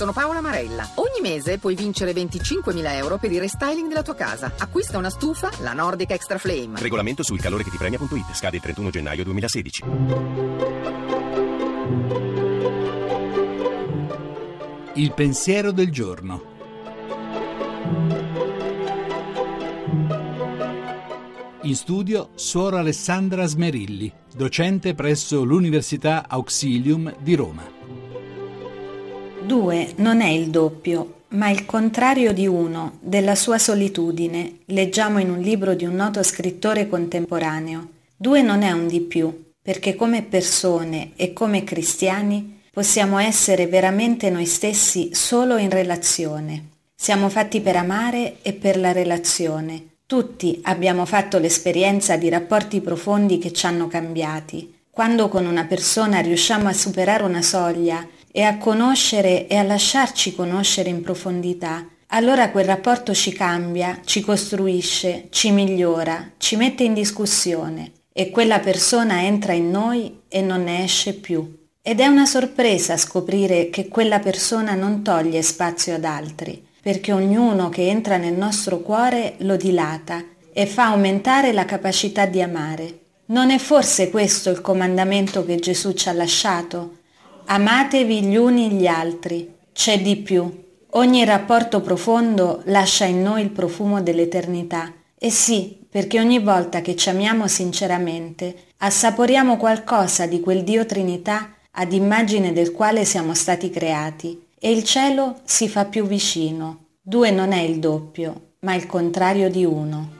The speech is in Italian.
sono Paola Marella. Ogni mese puoi vincere 25.000 euro per il restyling della tua casa. Acquista una stufa, la Nordic Extra Flame. Regolamento sul calore che ti premia.it. Scade il 31 gennaio 2016. Il pensiero del giorno. In studio Suora Alessandra Smerilli, docente presso l'Università Auxilium di Roma. Due non è il doppio, ma il contrario di uno, della sua solitudine, leggiamo in un libro di un noto scrittore contemporaneo. Due non è un di più, perché come persone e come cristiani possiamo essere veramente noi stessi solo in relazione. Siamo fatti per amare e per la relazione tutti abbiamo fatto l'esperienza di rapporti profondi che ci hanno cambiati. Quando con una persona riusciamo a superare una soglia e a conoscere e a lasciarci conoscere in profondità, allora quel rapporto ci cambia, ci costruisce, ci migliora, ci mette in discussione e quella persona entra in noi e non ne esce più. Ed è una sorpresa scoprire che quella persona non toglie spazio ad altri, perché ognuno che entra nel nostro cuore lo dilata e fa aumentare la capacità di amare. Non è forse questo il comandamento che Gesù ci ha lasciato? Amatevi gli uni gli altri. C'è di più. Ogni rapporto profondo lascia in noi il profumo dell'eternità. E sì, perché ogni volta che ci amiamo sinceramente, assaporiamo qualcosa di quel Dio Trinità ad immagine del quale siamo stati creati e il cielo si fa più vicino. Due non è il doppio, ma il contrario di uno.